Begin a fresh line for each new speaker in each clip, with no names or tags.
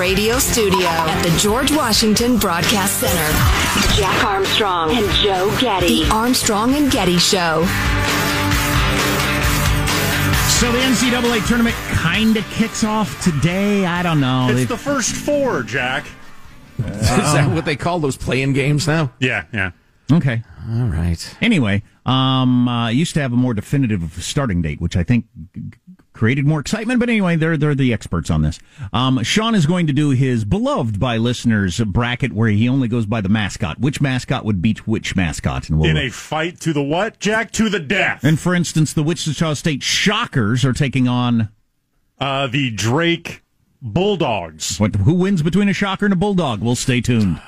radio studio at the George Washington Broadcast Center. Jack Armstrong and Joe Getty. The Armstrong and Getty Show.
So the NCAA tournament kind of kicks off today. I don't know.
It's the first four, Jack.
Is that what they call those playing games now?
Yeah, yeah.
Okay.
All right.
Anyway, um, uh, used to have a more definitive starting date, which I think g- g- created more excitement. But anyway, they're they're the experts on this. Um, Sean is going to do his beloved by listeners bracket where he only goes by the mascot. Which mascot would beat which mascot? And we'll,
In a fight to the what, Jack? To the death.
and for instance, the Wichita State Shockers are taking on
Uh, the Drake Bulldogs.
what? Who wins between a Shocker and a Bulldog? We'll stay tuned.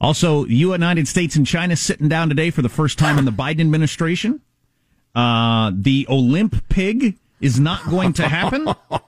Also, United States and China sitting down today for the first time in the Biden administration. Uh, the Olym-Pig is not going to happen.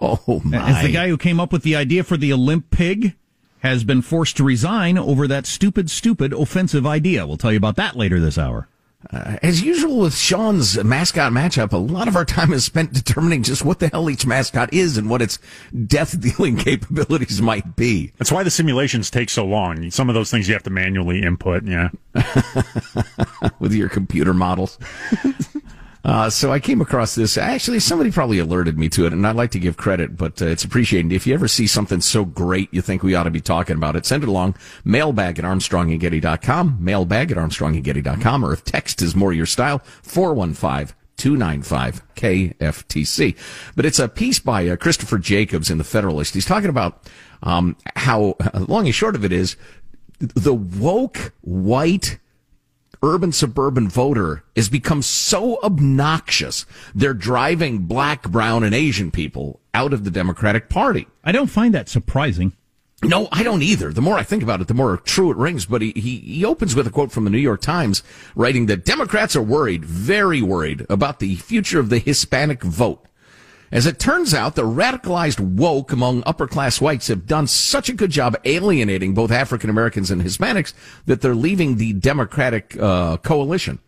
Oh my!
As the guy who came up with the idea for the Olym-Pig has been forced to resign over that stupid, stupid, offensive idea. We'll tell you about that later this hour.
Uh, as usual with Sean's mascot matchup, a lot of our time is spent determining just what the hell each mascot is and what its death dealing capabilities might be.
That's why the simulations take so long. Some of those things you have to manually input. Yeah.
with your computer models. Uh, so I came across this. Actually, somebody probably alerted me to it, and I'd like to give credit, but uh, it's appreciated. If you ever see something so great you think we ought to be talking about it, send it along. Mailbag at armstrongandgetty.com, mailbag at armstrongandgetty.com, or if text is more your style, 415 295 KFTC. But it's a piece by uh, Christopher Jacobs in the Federalist. He's talking about um, how, long and short of it is, the woke white urban suburban voter has become so obnoxious. They're driving black, brown, and Asian people out of the Democratic Party.
I don't find that surprising.
No, I don't either. The more I think about it, the more true it rings. But he, he, he opens with a quote from the New York Times writing that Democrats are worried, very worried about the future of the Hispanic vote. As it turns out, the radicalized woke among upper class whites have done such a good job alienating both African Americans and Hispanics that they're leaving the Democratic uh, coalition.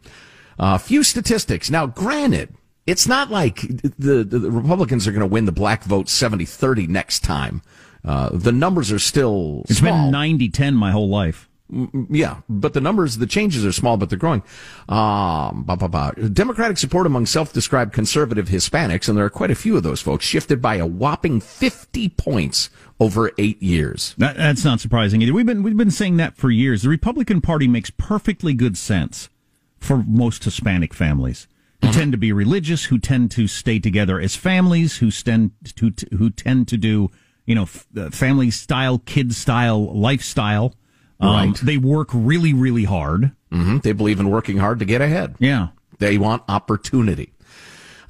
A uh, few statistics. Now, granted, it's not like the, the, the Republicans are going to win the black vote 70-30 next time. Uh, the numbers are still
It's
small.
been 90-10 my whole life.
Yeah, but the numbers, the changes are small, but they're growing. Um. Democratic support among self-described conservative Hispanics, and there are quite a few of those folks, shifted by a whopping 50 points over eight years.
That, that's not surprising either. We've been we've been saying that for years. The Republican Party makes perfectly good sense for most Hispanic families who tend to be religious, who tend to stay together as families, who tend to who tend to do you know uh, family style, kid style lifestyle. Um,
Right.
They work really, really hard.
hmm They believe in working hard to get ahead.
Yeah.
They want opportunity.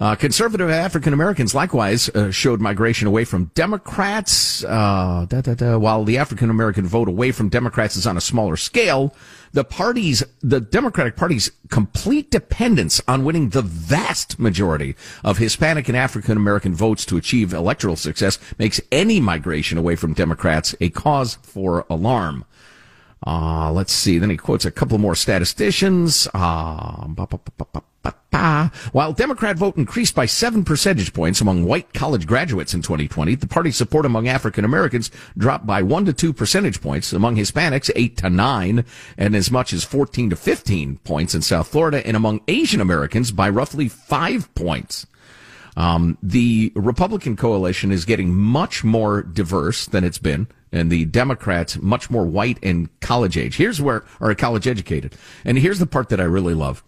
Uh, conservative African Americans likewise uh, showed migration away from Democrats. Uh, da, da, da, while the African American vote away from Democrats is on a smaller scale, the party's, the Democratic Party's complete dependence on winning the vast majority of Hispanic and African American votes to achieve electoral success makes any migration away from Democrats a cause for alarm. Uh, let's see. Then he quotes a couple more statisticians. Uh, ba, ba, ba, ba, ba, ba, ba. While Democrat vote increased by seven percentage points among white college graduates in 2020, the party's support among African Americans dropped by one to two percentage points. Among Hispanics, eight to nine, and as much as 14 to 15 points in South Florida, and among Asian Americans by roughly five points. Um, the Republican coalition is getting much more diverse than it's been, and the Democrats much more white and college age. Here's where, or college educated. And here's the part that I really love.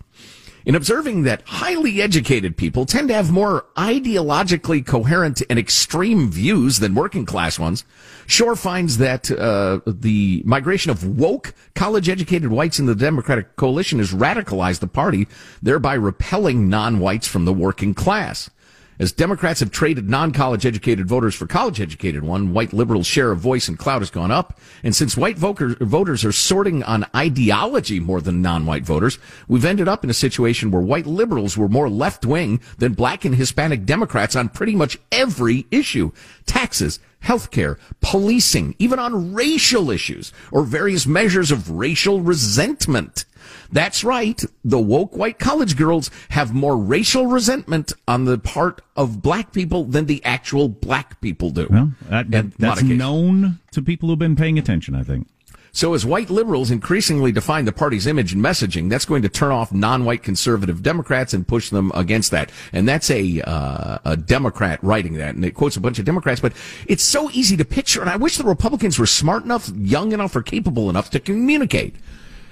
In observing that highly educated people tend to have more ideologically coherent and extreme views than working class ones, Shor finds that uh, the migration of woke, college educated whites in the Democratic coalition has radicalized the party, thereby repelling non whites from the working class. As Democrats have traded non-college educated voters for college educated one, white liberals' share of voice and clout has gone up. And since white voters are sorting on ideology more than non-white voters, we've ended up in a situation where white liberals were more left-wing than black and Hispanic Democrats on pretty much every issue. Taxes, healthcare, policing, even on racial issues or various measures of racial resentment. That's right. The woke white college girls have more racial resentment on the part of black people than the actual black people do.
Well, that, that, that's known to people who've been paying attention, I think.
So as white liberals increasingly define the party's image and messaging, that's going to turn off non-white conservative Democrats and push them against that. And that's a uh, a Democrat writing that, and it quotes a bunch of Democrats. But it's so easy to picture, and I wish the Republicans were smart enough, young enough, or capable enough to communicate.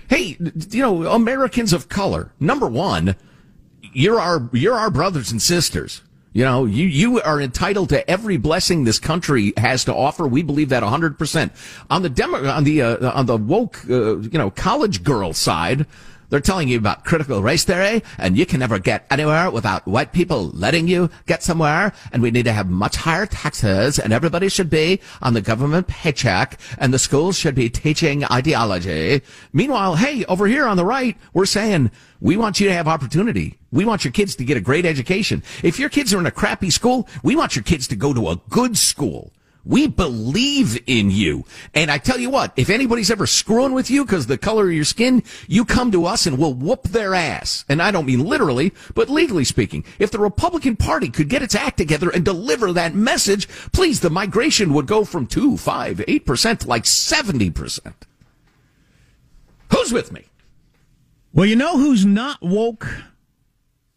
Hey, you know, Americans of color. Number one, you're our you're our brothers and sisters. You know, you, you are entitled to every blessing this country has to offer. We believe that 100%. On the demo, on the, uh, on the woke, uh, you know, college girl side, they're telling you about critical race theory, and you can never get anywhere without white people letting you get somewhere, and we need to have much higher taxes, and everybody should be on the government paycheck, and the schools should be teaching ideology. Meanwhile, hey, over here on the right, we're saying, we want you to have opportunity. We want your kids to get a great education. If your kids are in a crappy school, we want your kids to go to a good school. We believe in you. And I tell you what, if anybody's ever screwing with you because the color of your skin, you come to us and we'll whoop their ass. And I don't mean literally, but legally speaking. If the Republican Party could get its act together and deliver that message, please, the migration would go from 2, 5, 8% to like 70%. Who's with me?
Well, you know who's not woke?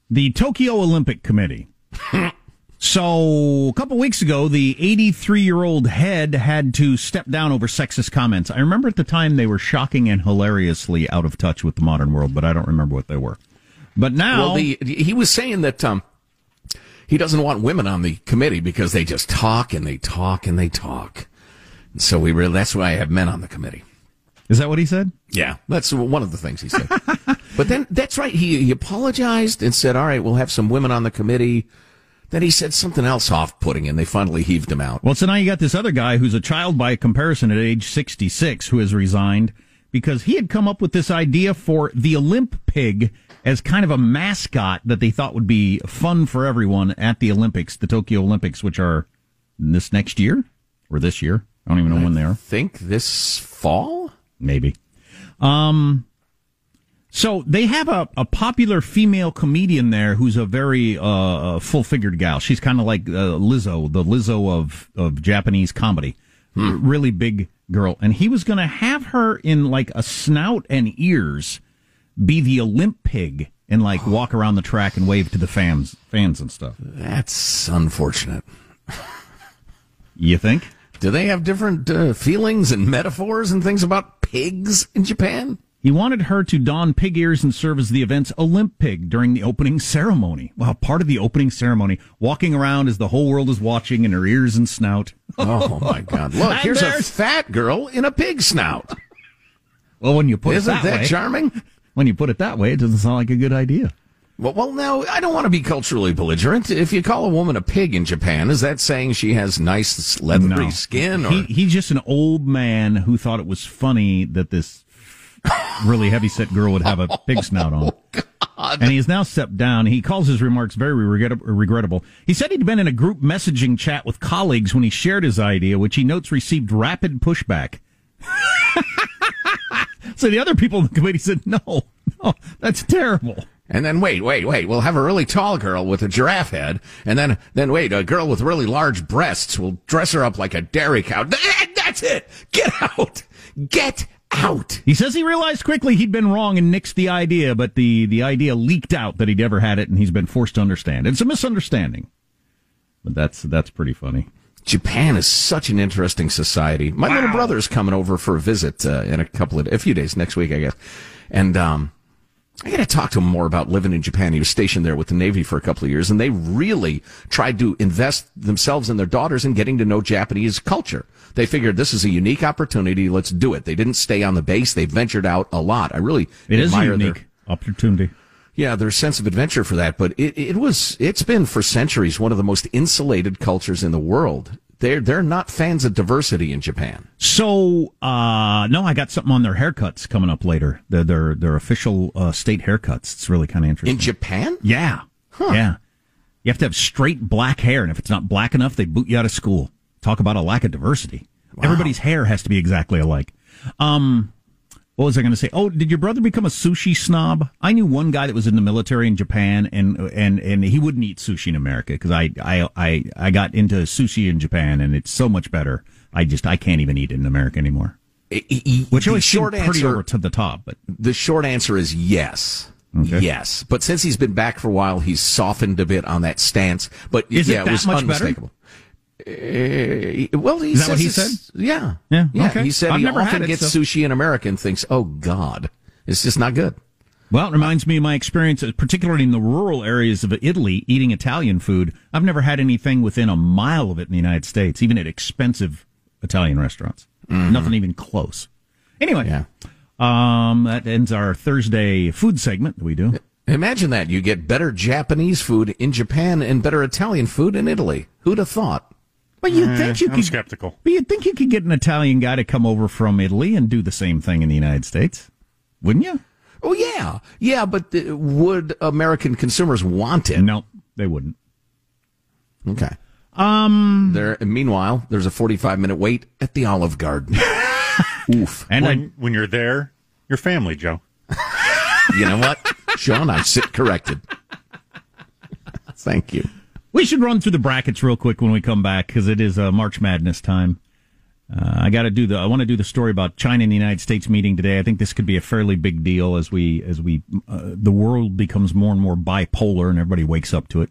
The Tokyo Olympic Committee. so, a couple weeks ago, the 83 year old head had to step down over sexist comments. I remember at the time they were shocking and hilariously out of touch with the modern world, but I don't remember what they were. But now.
Well, the, he was saying that um, he doesn't want women on the committee because they just talk and they talk and they talk. so we really, that's why I have men on the committee.
Is that what he said?
Yeah, that's one of the things he said. but then that's right. He, he apologized and said, "All right, we'll have some women on the committee." Then he said something else off-putting, and they finally heaved him out.
Well, so now you got this other guy who's a child by comparison at age 66 who has resigned because he had come up with this idea for the Olym-Pig as kind of a mascot that they thought would be fun for everyone at the Olympics, the Tokyo Olympics, which are this next year or this year. I don't even know I when they are.
Think this fall?
maybe. Um, so they have a, a popular female comedian there who's a very uh, full figured gal. She's kind of like uh, Lizzo, the Lizzo of, of Japanese comedy. Hmm. Really big girl. And he was going to have her in like a snout and ears be the Olymp pig and like walk around the track and wave to the fans fans and stuff.
That's unfortunate.
You think?
Do they have different uh, feelings and metaphors and things about pigs in Japan?
He wanted her to don pig ears and serve as the event's Olym-Pig during the opening ceremony. Well, part of the opening ceremony, walking around as the whole world is watching in her ears and snout.
Oh my God! Look, here's a fat girl in a pig snout.
Well, when you put
Isn't
it that,
that
way,
charming?
When you put it that way, it doesn't sound like a good idea.
Well, well, now I don't want to be culturally belligerent. If you call a woman a pig in Japan, is that saying she has nice leathery no. skin? Or?
He, he's just an old man who thought it was funny that this really heavy set girl would have a oh, pig snout on. Oh, and he has now stepped down. He calls his remarks very regrettable. He said he'd been in a group messaging chat with colleagues when he shared his idea, which he notes received rapid pushback. so the other people in the committee said, no, no, that's terrible.
And then wait, wait, wait. We'll have a really tall girl with a giraffe head, and then then wait, a girl with really large breasts. We'll dress her up like a dairy cow. That's it. Get out. Get out.
He says he realized quickly he'd been wrong and nixed the idea, but the the idea leaked out that he'd ever had it, and he's been forced to understand. It's a misunderstanding, but that's that's pretty funny.
Japan is such an interesting society. My wow. little brother's coming over for a visit uh, in a couple of a few days next week, I guess, and um, I got to talk to him more about living in Japan. He was stationed there with the Navy for a couple of years, and they really tried to invest themselves and their daughters in getting to know Japanese culture. They figured this is a unique opportunity. Let's do it. They didn't stay on the base. They ventured out a lot. I really
it
is
a unique
their,
opportunity.
Yeah, their sense of adventure for that. But it, it was, it's been for centuries one of the most insulated cultures in the world they're they're not fans of diversity in Japan.
So uh, no, I got something on their haircuts coming up later. Their their, their official uh, state haircuts. It's really kind of interesting.
In Japan?
Yeah, huh. yeah. You have to have straight black hair, and if it's not black enough, they boot you out of school. Talk about a lack of diversity. Wow. Everybody's hair has to be exactly alike. Um, What was I going to say? Oh, did your brother become a sushi snob? I knew one guy that was in the military in Japan, and and and he wouldn't eat sushi in America because I, I I I got into sushi in Japan, and it's so much better. I just I can't even eat it in America anymore. Which always short pretty answer, over to the top, but
the short answer is yes. Okay. Yes, but since he's been back for a while, he's softened a bit on that stance. But
is
yeah,
it, that
it was
much
unmistakable.
Better?
Uh, well, he
Is that what he said?
Yeah,
yeah,
yeah.
Okay.
He said
I've
he
never
often
it,
gets
so.
sushi in America and thinks, "Oh God, it's just not good."
Well, it reminds me of my experience, particularly in the rural areas of Italy, eating Italian food. I've never had anything within a mile of it in the United States, even at expensive Italian restaurants. Mm-hmm. Nothing even close. Anyway,
yeah.
um, that ends our Thursday food segment that we do.
Imagine that you get better Japanese food in Japan and better Italian food in Italy. Who'd have thought?
Well, you'd uh, think you
I'm
could.
skeptical.
But you'd think you could get an Italian guy to come over from Italy and do the same thing in the United States, wouldn't you?
Oh yeah, yeah. But uh, would American consumers want it?
No, they wouldn't.
Okay.
Um.
There. Meanwhile, there's a 45 minute wait at the Olive Garden. Oof.
And when, I, when you're there, your family, Joe.
you know what, Sean? I sit corrected. Thank you.
We should run through the brackets real quick when we come back because it is uh, March Madness time. Uh, I got to do the. I want to do the story about China and the United States meeting today. I think this could be a fairly big deal as we as we uh, the world becomes more and more bipolar and everybody wakes up to it.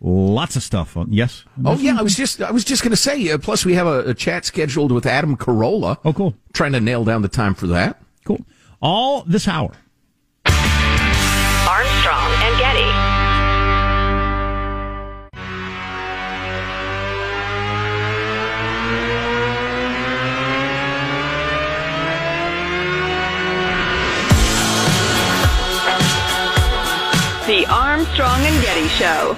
Lots of stuff. On, yes.
Oh yeah, I was just I was just going to say. Uh, plus, we have a, a, chat scheduled with Adam Carolla.
Oh, cool.
Trying to nail down the time for that.
Cool. All this hour.
Armstrong and Getty. The Armstrong and Getty Show.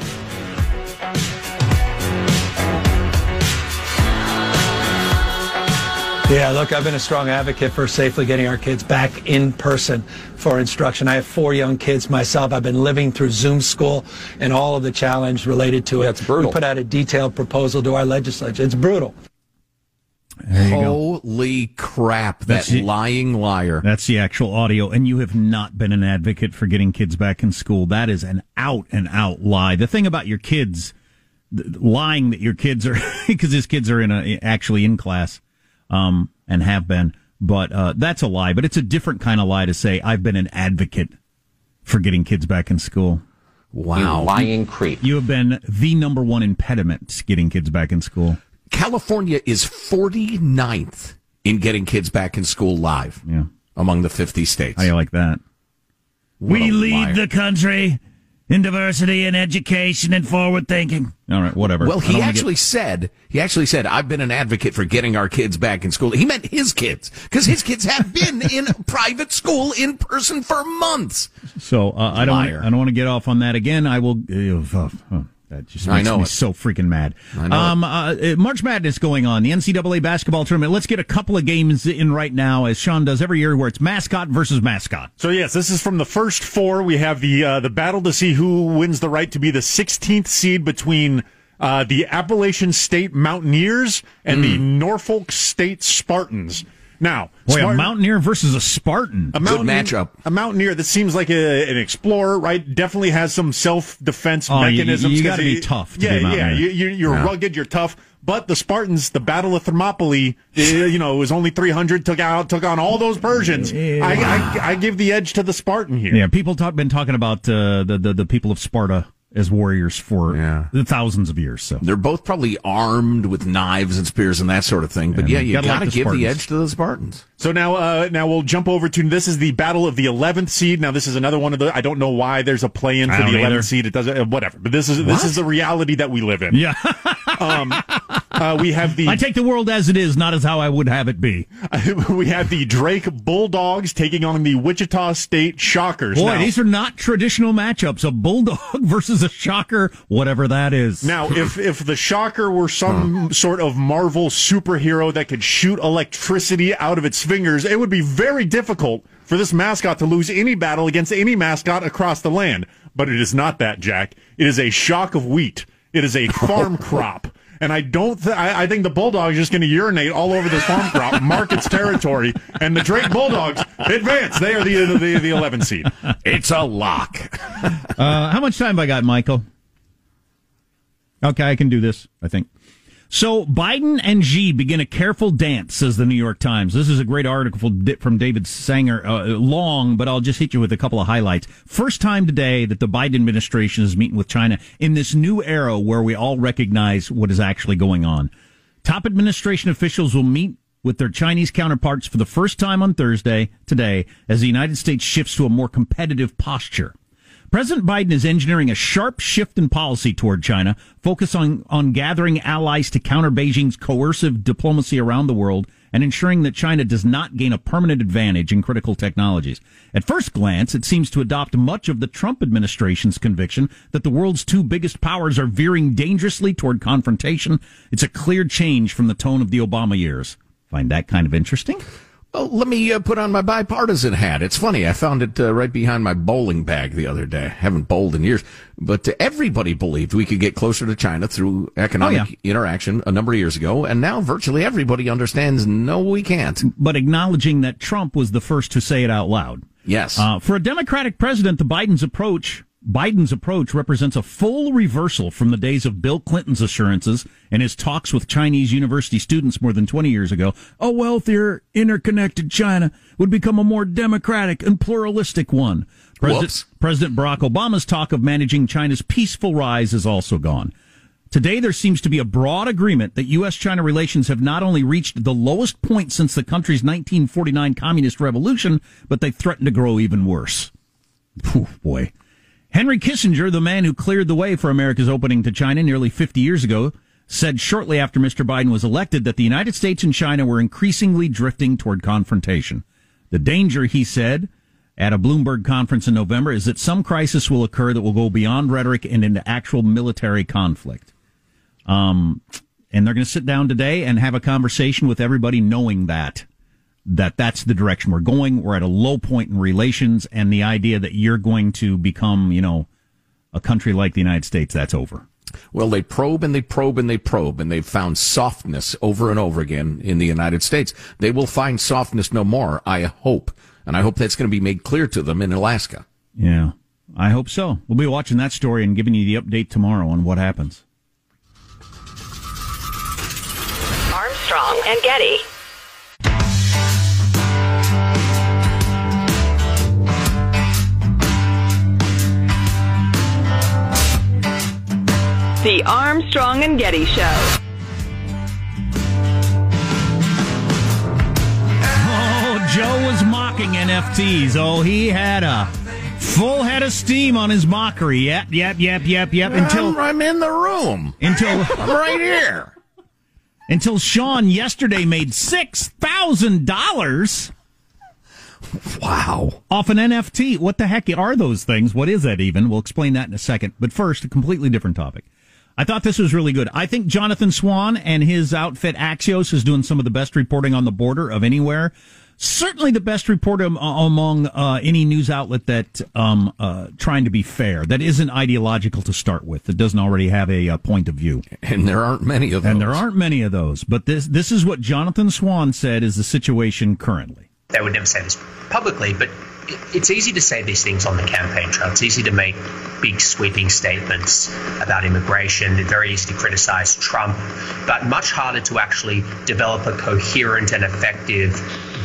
Yeah, look, I've been a strong advocate for safely getting our kids back in person for instruction. I have four young kids myself. I've been living through Zoom school and all of the challenge related to it.
That's brutal.
We put out a detailed proposal to our legislature. It's brutal.
Holy crap! That That's lying liar.
That's the actual audio, and you have not been an advocate for getting kids back in school. That is an out and out lie. The thing about your kids lying that your kids are because his kids are in a actually in class, um, and have been, but uh, that's a lie. But it's a different kind of lie to say I've been an advocate for getting kids back in school.
Wow,
you lying creep!
You have been the number one impediment to getting kids back in school.
California is 49th in getting kids back in school live
yeah.
among the 50 states.
How do you like that?
What
we lead the country in diversity and education and forward thinking. All right, whatever.
Well, he actually get... said he actually said I've been an advocate for getting our kids back in school. He meant his kids because his kids have been in private school in person for months.
So uh, I don't I don't want to get off on that again. I will. Uh, uh, that just makes I know me it. so freaking mad.
I know
um, uh, March Madness going on, the NCAA basketball tournament. Let's get a couple of games in right now, as Sean does every year, where it's mascot versus mascot.
So yes, this is from the first four. We have the uh, the battle to see who wins the right to be the 16th seed between uh, the Appalachian State Mountaineers and mm. the Norfolk State Spartans. Now,
boy, Spartan, a mountaineer versus a Spartan.
A Good matchup.
A mountaineer that seems like a, an explorer, right? Definitely has some self defense oh, mechanisms.
You, you got to be tough. To
yeah,
be
yeah. You, you're yeah. rugged. You're tough. But the Spartans, the Battle of Thermopylae, eh, you know, it was only 300, took out, took on all those Persians. I, I, I, give the edge to the Spartan here.
Yeah, people talk, been talking about uh, the, the the people of Sparta as warriors for
yeah.
thousands of years. So
they're both probably armed with knives and spears and that sort of thing. But and yeah, you got to give the edge to the Spartans.
So now, uh, now we'll jump over to this is the battle of the eleventh seed. Now this is another one of the. I don't know why there's a play in for the eleventh seed. It doesn't. Uh, whatever. But this is what? this is the reality that we live in.
Yeah.
um, uh, we have the.
I take the world as it is, not as how I would have it be.
we have the Drake Bulldogs taking on the Wichita State Shockers.
Boy,
now,
these are not traditional matchups. A bulldog versus a shocker, whatever that is.
Now, if if the shocker were some sort of Marvel superhero that could shoot electricity out of its fingers, it would be very difficult for this mascot to lose any battle against any mascot across the land. But it is not that, Jack. It is a shock of wheat. It is a farm crop. And I don't. Th- I, I think the Bulldogs are just going to urinate all over this farm crop, mark its territory, and the Drake Bulldogs advance. They are the the, the 11 seed.
It's a lock.
uh, how much time have I got, Michael? Okay, I can do this. I think. So Biden and Xi begin a careful dance, says the New York Times. This is a great article from David Sanger, uh, long, but I'll just hit you with a couple of highlights. First time today that the Biden administration is meeting with China in this new era where we all recognize what is actually going on. Top administration officials will meet with their Chinese counterparts for the first time on Thursday today as the United States shifts to a more competitive posture. President Biden is engineering a sharp shift in policy toward China, focusing on, on gathering allies to counter Beijing's coercive diplomacy around the world and ensuring that China does not gain a permanent advantage in critical technologies. At first glance, it seems to adopt much of the Trump administration's conviction that the world's two biggest powers are veering dangerously toward confrontation. It's a clear change from the tone of the Obama years. Find that kind of interesting?
Well, let me uh, put on my bipartisan hat. It's funny. I found it uh, right behind my bowling bag the other day. I haven't bowled in years, but uh, everybody believed we could get closer to China through economic oh, yeah. interaction a number of years ago. And now virtually everybody understands no, we can't.
But acknowledging that Trump was the first to say it out loud.
Yes. Uh,
for a Democratic president, the Biden's approach Biden's approach represents a full reversal from the days of Bill Clinton's assurances and his talks with Chinese university students more than 20 years ago. A wealthier, interconnected China would become a more democratic and pluralistic one. President, President Barack Obama's talk of managing China's peaceful rise is also gone. Today, there seems to be a broad agreement that U.S. China relations have not only reached the lowest point since the country's 1949 communist revolution, but they threaten to grow even worse. Whew, boy. Henry Kissinger, the man who cleared the way for America's opening to China nearly 50 years ago, said shortly after Mr. Biden was elected that the United States and China were increasingly drifting toward confrontation. The danger, he said, at a Bloomberg conference in November is that some crisis will occur that will go beyond rhetoric and into actual military conflict. Um, and they're going to sit down today and have a conversation with everybody knowing that that that's the direction we're going. We're at a low point in relations, and the idea that you're going to become, you know, a country like the United States, that's over.
Well, they probe and they probe and they probe, and they've found softness over and over again in the United States. They will find softness no more, I hope. And I hope that's going to be made clear to them in Alaska.
Yeah, I hope so. We'll be watching that story and giving you the update tomorrow on what happens.
Armstrong and Getty. The Armstrong and Getty Show.
Oh, Joe was mocking NFTs. Oh, he had a full head of steam on his mockery. Yep, yep, yep, yep, yep. Until
I'm, I'm in the room.
Until
I'm right here.
Until Sean yesterday made six thousand dollars.
Wow.
Off an NFT. What the heck are those things? What is that even? We'll explain that in a second. But first, a completely different topic. I thought this was really good. I think Jonathan Swan and his outfit Axios is doing some of the best reporting on the border of anywhere. Certainly the best report among uh, any news outlet that um, uh, trying to be fair, that isn't ideological to start with, that doesn't already have a, a uh, point of view.
And there aren't many of those.
And there aren't many of those. But this this is what Jonathan Swan said is the situation currently.
They would never say this publicly, but it's easy to say these things on the campaign trail. It's easy to make big sweeping statements about immigration. It's very easy to criticize Trump, but much harder to actually develop a coherent and effective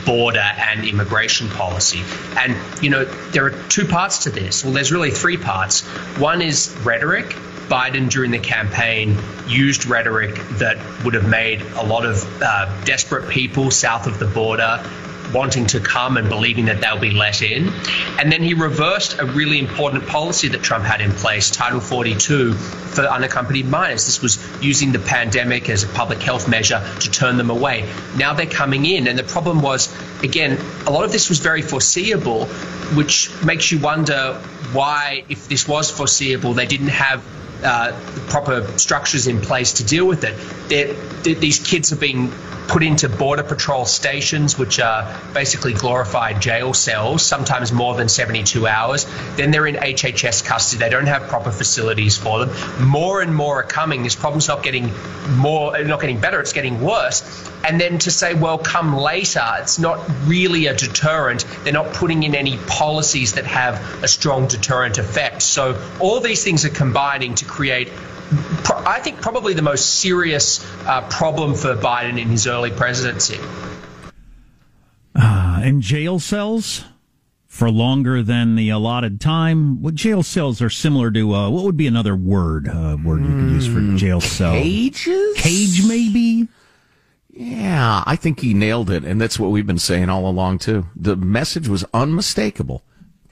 border and immigration policy. And, you know, there are two parts to this. Well, there's really three parts. One is rhetoric. Biden during the campaign used rhetoric that would have made a lot of uh, desperate people south of the border wanting to come and believing that they'll be let in. And then he reversed a really important policy that Trump had in place, Title 42 for unaccompanied minors. This was using the pandemic as a public health measure to turn them away. Now they're coming in. And the problem was, again, a lot of this was very foreseeable, which makes you wonder why, if this was foreseeable, they didn't have uh, proper structures in place to deal with it. They're, they're, these kids are being put into Border Patrol stations, which are basically glorified jail cells, sometimes more than 72 hours. Then they're in HHS custody. They don't have proper facilities for them. More and more are coming. This problem's not getting more, uh, not getting better. It's getting worse. And then to say, well, come later, it's not really a deterrent. They're not putting in any policies that have a strong deterrent effect. So all these things are combining to create I think probably the most serious uh, problem for Biden in his early presidency.
Uh, and jail cells for longer than the allotted time. What jail cells are similar to uh, what would be another word uh, word you could use for hmm, jail cell?
Cages.
Cage, maybe.
Yeah, I think he nailed it, and that's what we've been saying all along too. The message was unmistakable.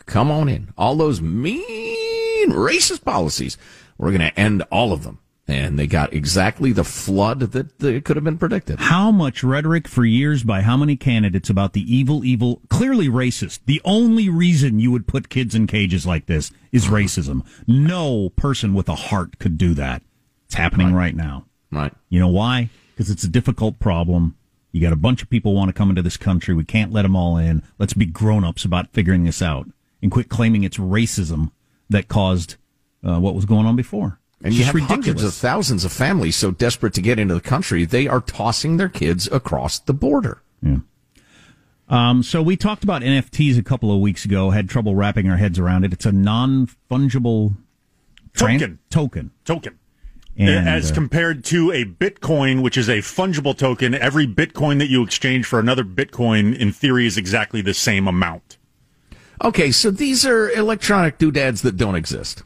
Come on in. All those mean racist policies we're going to end all of them. And they got exactly the flood that, that could have been predicted.
How much rhetoric for years by how many candidates about the evil, evil, clearly racist. The only reason you would put kids in cages like this is racism. No person with a heart could do that. It's happening right, right now.
Right.
You know why? Because it's a difficult problem. You got a bunch of people want to come into this country. We can't let them all in. Let's be grown ups about figuring this out and quit claiming it's racism that caused uh, what was going on before.
And you have ridiculous. hundreds of thousands of families so desperate to get into the country, they are tossing their kids across the border.
Yeah. Um, so we talked about NFTs a couple of weeks ago. Had trouble wrapping our heads around it. It's a non fungible
token.
Token.
Token. And, As uh, compared to a Bitcoin, which is a fungible token, every Bitcoin that you exchange for another Bitcoin, in theory, is exactly the same amount.
Okay, so these are electronic doodads that don't exist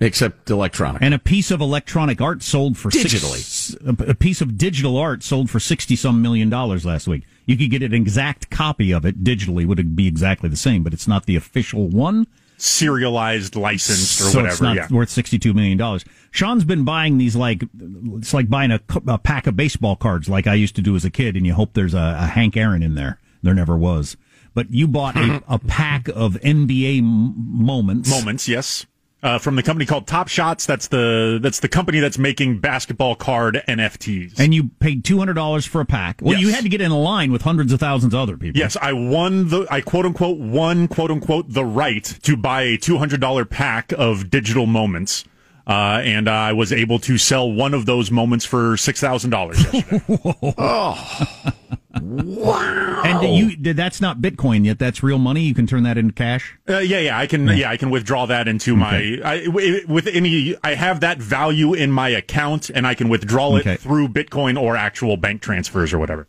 except electronic.
And a piece of electronic art sold for
digitally.
Six, a piece of digital art sold for sixty some million dollars last week. You could get an exact copy of it digitally; would be exactly the same, but it's not the official one.
Serialized, licensed, or
so
whatever.
It's not
yeah.
worth sixty-two million dollars. Sean's been buying these like it's like buying a, a, pack of baseball cards, like I used to do as a kid, and you hope there's a, a Hank Aaron in there. There never was but you bought a, a pack of NBA m- moments.
Moments, yes uh, from the company called Top Shots. That's the that's the company that's making basketball card NFTs.
And you paid two hundred dollars for a pack. Well, yes. you had to get in a line with hundreds of thousands of other people.
Yes, I won the I quote unquote won quote unquote the right to buy a two hundred dollar pack of digital moments. Uh, and I was able to sell one of those moments for six thousand dollars.
oh, wow!
And you that's not Bitcoin yet. That's real money. You can turn that into cash.
Uh, yeah, yeah. I can. Yeah. yeah. I can withdraw that into okay. my. I, with any, I have that value in my account, and I can withdraw it okay. through Bitcoin or actual bank transfers or whatever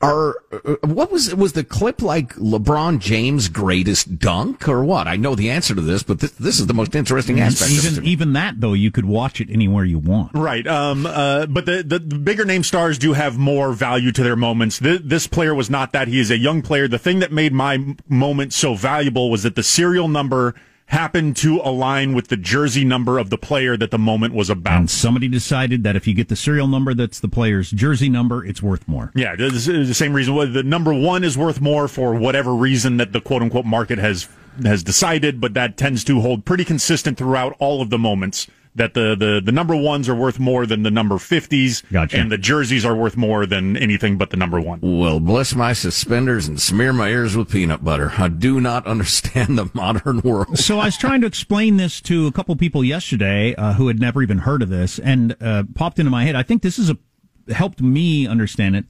are uh, what was was the clip like LeBron James' greatest dunk or what? I know the answer to this, but this, this is the most interesting aspect.
Even even that though, you could watch it anywhere you want.
Right. Um. Uh. But the the, the bigger name stars do have more value to their moments. This, this player was not that. He is a young player. The thing that made my moment so valuable was that the serial number happened to align with the jersey number of the player that the moment was about.
And somebody decided that if you get the serial number that's the player's jersey number, it's worth more.
Yeah, this is the same reason. The number one is worth more for whatever reason that the quote unquote market has has decided, but that tends to hold pretty consistent throughout all of the moments that the, the, the number ones are worth more than the number 50s.
Gotcha.
And the jerseys are worth more than anything but the number one.
Well, bless my suspenders and smear my ears with peanut butter. I do not understand the modern world.
so I was trying to explain this to a couple people yesterday uh, who had never even heard of this and uh, popped into my head. I think this is a helped me understand it.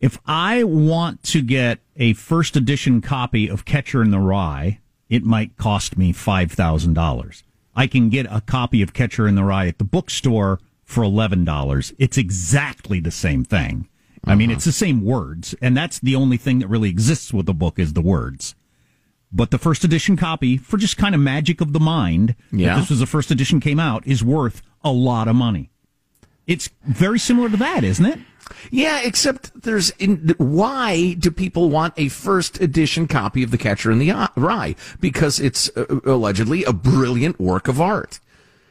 If I want to get a first edition copy of Catcher in the Rye, it might cost me $5,000. I can get a copy of Catcher in the Rye at the bookstore for $11. It's exactly the same thing. Uh-huh. I mean, uh-huh. it's the same words, and that's the only thing that really exists with the book is the words. But the first edition copy, for just kind of magic of the mind,
yeah.
this was the first edition came out, is worth a lot of money. It's very similar to that, isn't it?
Yeah, except there's in, why do people want a first edition copy of The Catcher in the Rye? Because it's uh, allegedly a brilliant work of art.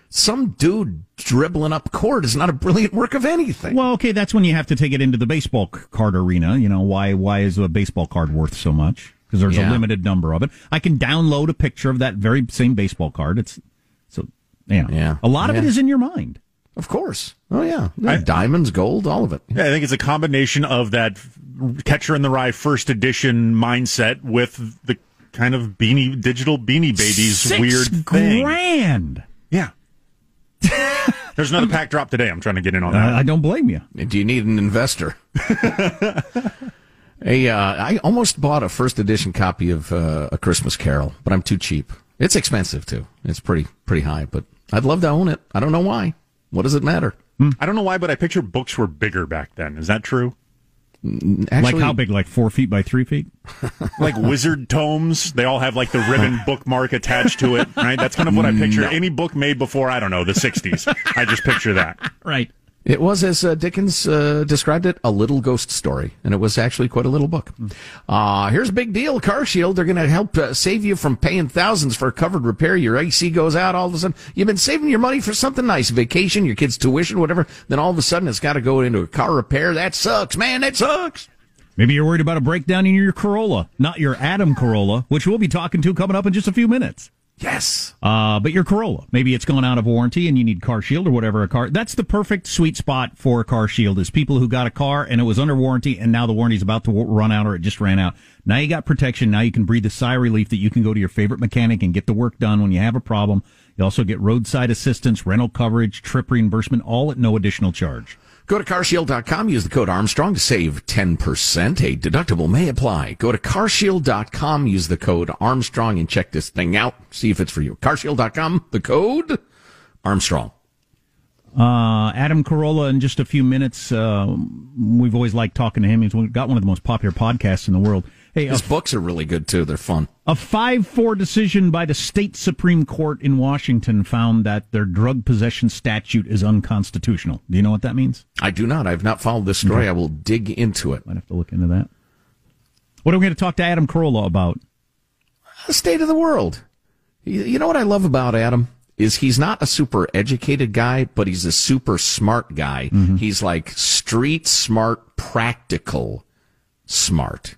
Some dude dribbling up court is not a brilliant work of anything.
Well, okay, that's when you have to take it into the baseball card arena. You know why? Why is a baseball card worth so much? Because there's yeah. a limited number of it. I can download a picture of that very same baseball card. It's so yeah,
yeah.
A lot
yeah.
of it is in your mind.
Of course. Oh yeah, I, diamonds, gold, all of it.
Yeah, I think it's a combination of that Catcher in the Rye first edition mindset with the kind of beanie digital beanie babies
Six
weird thing.
Grand.
Yeah. There's another pack drop today. I'm trying to get in on that.
I don't blame you.
Do you need an investor? a, uh, I almost bought a first edition copy of uh, A Christmas Carol, but I'm too cheap. It's expensive too. It's pretty pretty high, but I'd love to own it. I don't know why. What does it matter? Hmm.
I don't know why, but I picture books were bigger back then. Is that true?
Mm, actually,
like how big? Like four feet by three feet?
like wizard tomes. They all have like the ribbon bookmark attached to it, right? That's kind of what I picture.
Mm, no.
Any book made before, I don't know, the 60s. I just picture that.
Right.
It was, as uh, Dickens uh, described it, a little ghost story, and it was actually quite a little book. Uh, here's a big deal. CarShield, they're going to help uh, save you from paying thousands for a covered repair. Your AC goes out all of a sudden. You've been saving your money for something nice, vacation, your kid's tuition, whatever. Then all of a sudden it's got to go into a car repair. That sucks, man. That sucks.
Maybe you're worried about a breakdown in your Corolla, not your Adam Corolla, which we'll be talking to coming up in just a few minutes.
Yes.
Uh, but your Corolla, maybe it's gone out of warranty and you need CarShield or whatever a car. That's the perfect sweet spot for CarShield is people who got a car and it was under warranty and now the warranty's about to run out or it just ran out. Now you got protection. Now you can breathe a sigh of relief that you can go to your favorite mechanic and get the work done when you have a problem. You also get roadside assistance, rental coverage, trip reimbursement, all at no additional charge.
Go to carshield.com, use the code Armstrong to save 10%. A deductible may apply. Go to carshield.com, use the code Armstrong and check this thing out. See if it's for you. Carshield.com, the code Armstrong.
Uh, Adam Carolla in just a few minutes. Uh, we've always liked talking to him. He's got one of the most popular podcasts in the world. Hey,
His books are really good too. They're fun.
a 5-4 decision by the state Supreme Court in Washington found that their drug possession statute is unconstitutional. Do you know what that means?
I do not. I've not followed this story. I will dig into it.
Might have to look into that. What are we going to talk to Adam Carolla about?
The state of the world. You you know what I love about Adam? Is he's not a super educated guy, but he's a super smart guy. Mm-hmm. He's like street smart, practical smart.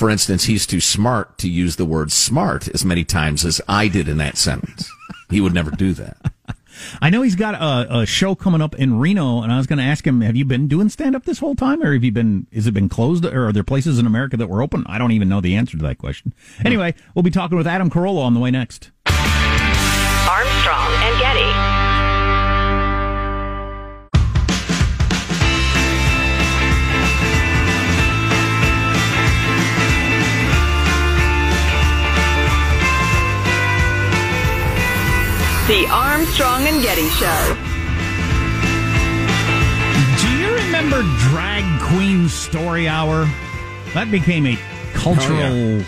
For instance, he's too smart to use the word smart as many times as I did in that sentence. He would never do that.
I know he's got a, a show coming up in Reno, and I was going to ask him, have you been doing stand up this whole time, or have you been? Is it been closed, or are there places in America that were open? I don't even know the answer to that question. Hmm. Anyway, we'll be talking with Adam Carolla on the way next.
Armstrong and Getty. The Armstrong and Getty Show.
Do you remember Drag Queen Story Hour? That became a cultural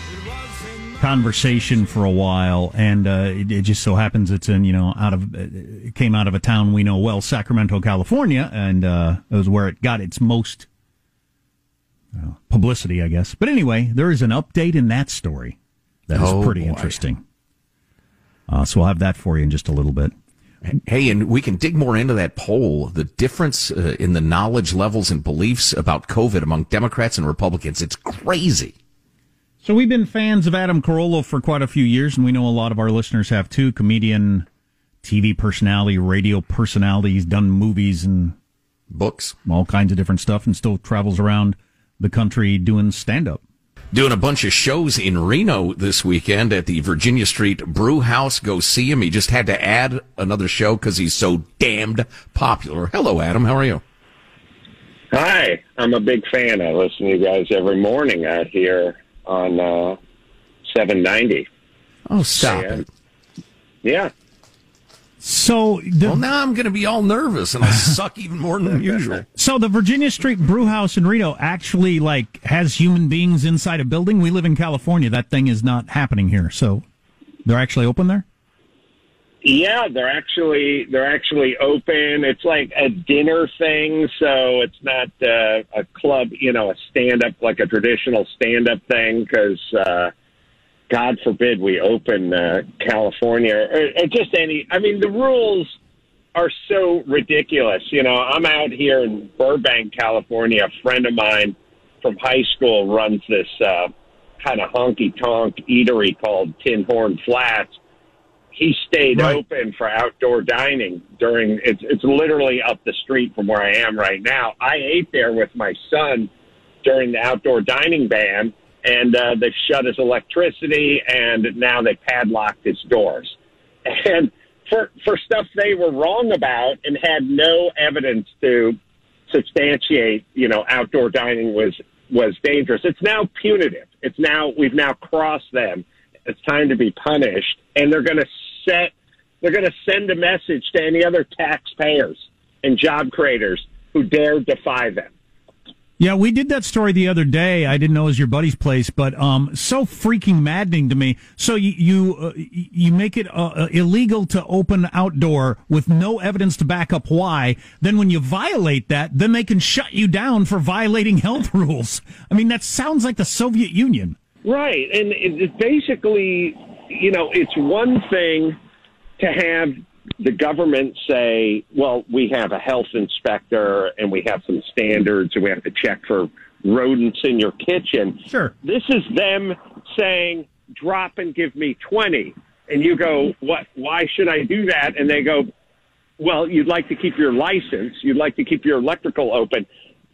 conversation for a while, and uh, it, it just so happens it's in you know out of it came out of a town we know well, Sacramento, California, and uh, it was where it got its most uh, publicity, I guess. But anyway, there is an update in that story that is
Oh,
pretty
boy.
interesting. Uh, so we'll have that for you in just a little bit.
Hey, and we can dig more into that poll. The difference uh, in the knowledge levels and beliefs about COVID among Democrats and Republicans. It's crazy.
So we've been fans of Adam Carolla for quite a few years, and we know a lot of our listeners have too. Comedian, TV personality, radio personality. He's done movies and
Books.
all kinds of different stuff, and still travels around the country doing stand up.
Doing a bunch of shows in Reno this weekend at the Virginia Street Brew House. Go see him. He just had to add another show because he's so damned popular. Hello, Adam. How are you?
Hi, I'm a big fan. I listen to you guys every morning out here on uh, 790.
Oh, stop
Yeah.
it.
Yeah.
So the
Well, now I'm going to be all nervous and I'll suck even more than usual.
so the Virginia Street Brew House in Reno actually like has human beings inside a building. We live in California. That thing is not happening here. So they're actually open there.
Yeah, they're actually they're actually open. It's like a dinner thing, so it's not uh, a club, you know, a stand up like a traditional stand up thing. Because uh, God forbid we open uh, California or, or just any. I mean, the rules are so ridiculous. You know, I'm out here in Burbank, California. A friend of mine from high school runs this uh, kind of honky tonk eatery called Tinhorn Flats he stayed
Right.
open for outdoor dining during it's it's literally up the street from where I am right now. I ate there with my son during the outdoor dining ban and uh, they've shut his electricity and now they padlocked his doors. And for for stuff they were wrong about and had no evidence to substantiate, you know, outdoor dining was was dangerous. It's now punitive. It's now we've now crossed them. It's time to be punished, and they're going to set. They're going to send a message to any other taxpayers and job creators who dare defy them.
Yeah, we did that story the other day. I didn't know it was your buddy's place, but um, so freaking maddening to me. So you you, uh, you make it uh, uh, illegal to open outdoor with no evidence to back up why. Then when you violate that, then they can shut you down for violating health rules. I mean, that sounds like the Soviet Union.
Right. And it- it's basically, you know, it's one thing to have the government say, well, we have a health inspector and we have some standards and we have to check for rodents in your kitchen.
Sure.
This is them saying, drop and give me 20. And you go, what, why should I do that? And they go, well, you'd like to keep your license. You'd like to keep your electrical open.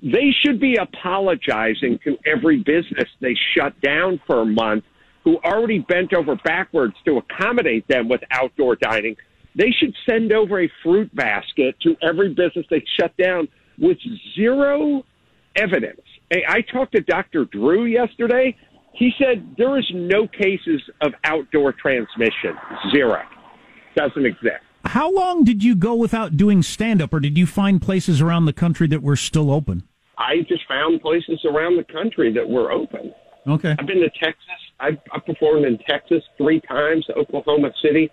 They should be apologizing to every business they shut down for a month who already bent over backwards to accommodate them with outdoor dining. They should send over a fruit basket to every business they shut down with zero evidence. Hey, I talked to Dr. Drew yesterday. He said there is no cases of outdoor transmission. Zero. Doesn't exist.
How long did you go without doing stand up, or did you find places around the country that were still open?
I just found places around the country that were open.
Okay.
I've been to Texas. I've, I've performed in Texas three times, Oklahoma City,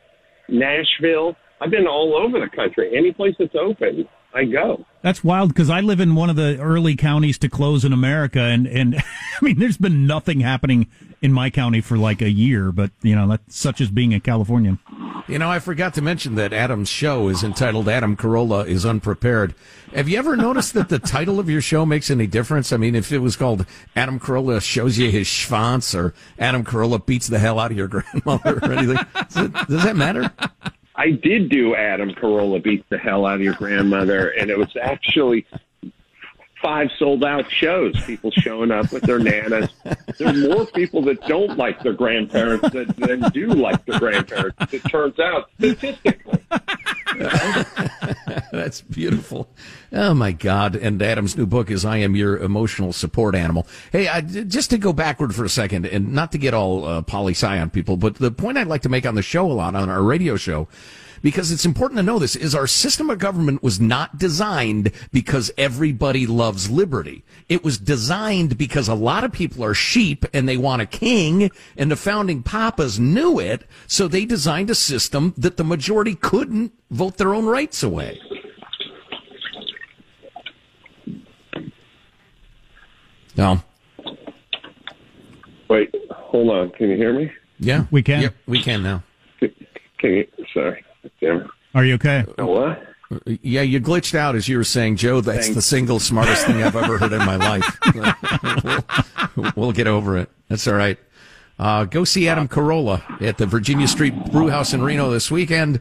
Nashville. I've been all over the country. Any place that's open, I go.
That's wild because I live in one of the early counties to close in America, and and I mean, there's been nothing happening in my county for like a year, but you know that's such as being a Californian.
You know, I forgot to mention that Adam's show is entitled Adam Carolla is Unprepared. Have you ever noticed that the title of your show makes any difference? I mean, if it was called Adam Carolla shows you his schwanz or Adam Carolla beats the hell out of your grandmother or anything, does, it, does that matter?
I did do Adam Carolla beats the hell out of your grandmother, and it was actually five sold out shows. People showing up with their nanas. There's more people that don't like their grandparents than, than do like their grandparents. It turns out statistically.
That's beautiful. Oh my God! And Adam's new book is "I Am Your Emotional Support Animal." Hey, I, just to go backward for a second, and not to get all uh, poli sci on people, but the point I'd like to make on the show a lot on our radio show, because it's important to know this, is our system of government was not designed because everybody loves liberty. It was designed because a lot of people are sheep and they want a king, and the founding papas knew it, so they designed a system that the majority couldn't vote their own rights away. No.
Wait, hold on. Can you hear me?
Yeah,
We can.
Yep, we can now.
Can you? Sorry. Damn.
Are you okay?
What?
Yeah, you glitched out as you were saying, Joe. That's
Thanks.
the single smartest thing I've ever heard in my life. we'll, we'll get over it. That's all right. Uh, go see Adam Carolla at the Virginia Street Brewhouse in Reno this weekend.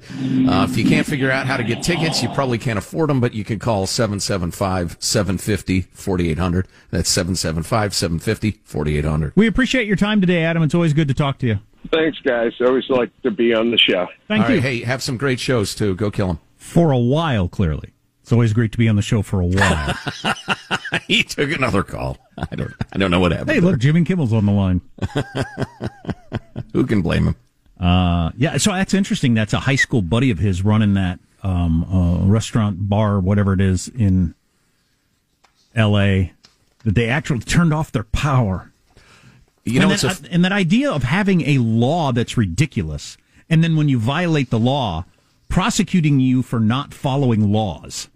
Uh, if you can't figure out how to get tickets, you probably can't afford them, but you can call 775-750-4800. That's 775-750-4800.
We appreciate your time today, Adam. It's always good to talk to you.
Thanks, guys. Always like to be on the show.
Thank
All
you.
right, hey, have some great shows too. Go kill them.
For a while, clearly. It's always great to be on the show for a while.
he took another call. I don't, I don't know what happened.
hey, look, Jimmy Kimmel's on the line.
Who can blame him?
Uh, yeah, so that's interesting. That's a high school buddy of his running that um, uh, restaurant, bar, whatever it is in L.A. That they actually turned off their power.
You know,
and,
it's
that,
a,
and that idea of having a law that's ridiculous, and then when you violate the law, prosecuting you for not following laws,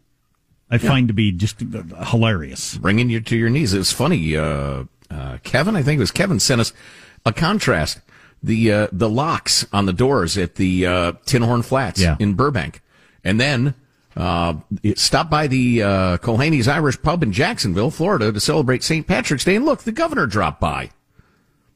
I find to be just uh, hilarious.
bringing you to your knees. It was funny. Uh, uh, Kevin, I think it was Kevin, sent us a contrast. The uh, the locks on the doors at the uh, Tinhorn Flats
Yeah.
in Burbank, and then uh, stopped by the uh, Culhane's Irish Pub in Jacksonville, Florida, to celebrate St. Patrick's Day. And look, the governor dropped by.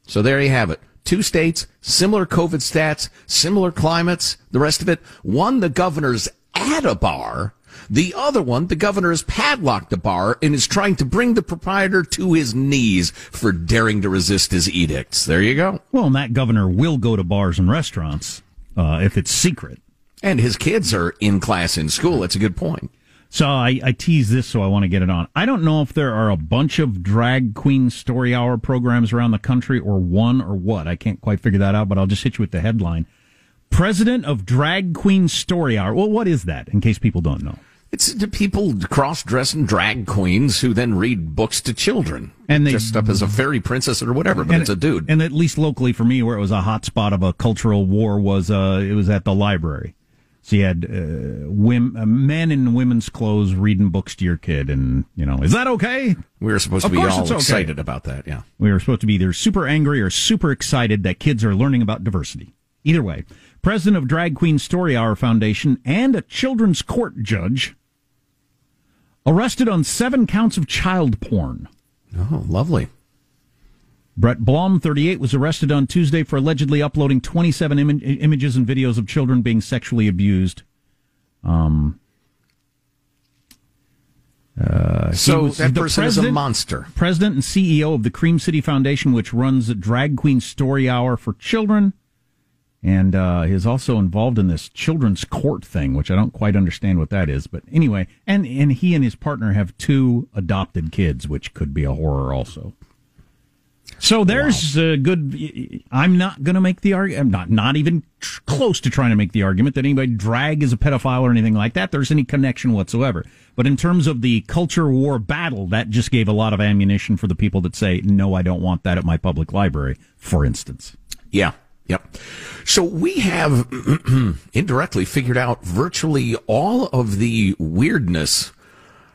So there you have it. two states, similar COVID stats, similar climates, the rest of it. One, the governor's at a bar. The other one, the governor has padlocked the bar and is trying to bring the proprietor to his knees for daring to resist his edicts. There you go.
Well, and that governor will go to bars and restaurants uh, if it's secret.
And his kids are in class in school. That's a good point.
So I, I tease this, so I want to get it on. I don't know if there are a bunch of drag queen story hour programs around the country, or one, or what. I can't quite figure that out, but I'll just hit you with the headline: President of Drag Queen Story Hour. Well, what is that? In case people don't know.
It's the people cross-dressing drag queens who then read books to children,
And they-
dressed up as a fairy princess or whatever. But it's a dude.
And at least locally for me, where it was a hot spot of a cultural war, was uh, it was at the library. So you had uh, wim- uh, men in women's clothes reading books to your kid, and you know, is that okay?
we were supposed to
Of
be all
okay.
excited about that. Yeah.
We were supposed to be either super angry or super excited that kids are learning about diversity. Either way, president of Drag Queen Story Hour Foundation and a children's court judge arrested on seven counts of child porn.
Oh, lovely.
Brett Blomme, 38, was arrested on Tuesday for allegedly uploading 27 Im- images and videos of children being sexually abused. Um, uh,
So
was
that person is a
president-
monster.
President and CEO of the Cream City Foundation, which runs a Drag Queen Story Hour for children. And uh, is also involved in this children's court thing, which I don't quite understand what that is. But anyway, and, and he and his partner have two adopted kids, which could be a horror also. So there's a good. I'm not going to make the argument. I'm not not even tr- close to trying to make the argument that anybody drag is a pedophile or anything like that. There's any connection whatsoever. But in terms of the culture war battle, that just gave a lot of ammunition for the people that say no, I don't want that at my public library, for instance.
Yeah. Yep. So we have indirectly figured out virtually all of the weirdness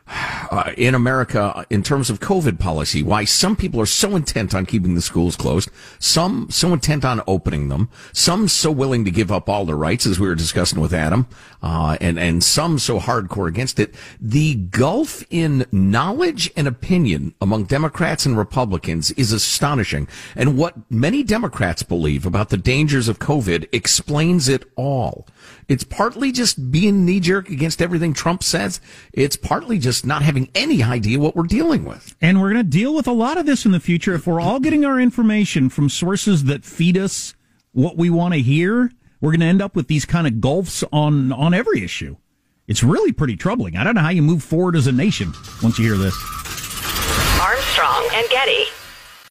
uh, in America in terms of COVID policy. Why some people are so intent on keeping the schools closed, some so intent on opening them, some so willing to give up all their rights, as we were discussing with Adam, uh, and and some so hardcore against it. The gulf in knowledge and opinion among Democrats and Republicans is astonishing, and what many Democrats believe about the dangers of COVID explains it all. It's partly just being knee jerk against everything Trump says. It's partly just not having any idea what we're dealing with.
And we're going to deal with a lot of this in the future if we're all getting our information from sources that feed us what we want to hear. We're going to end up with these kind of gulfs on on every issue. It's really pretty troubling. I don't know how you move forward as a nation once you hear this.
Armstrong and Getty.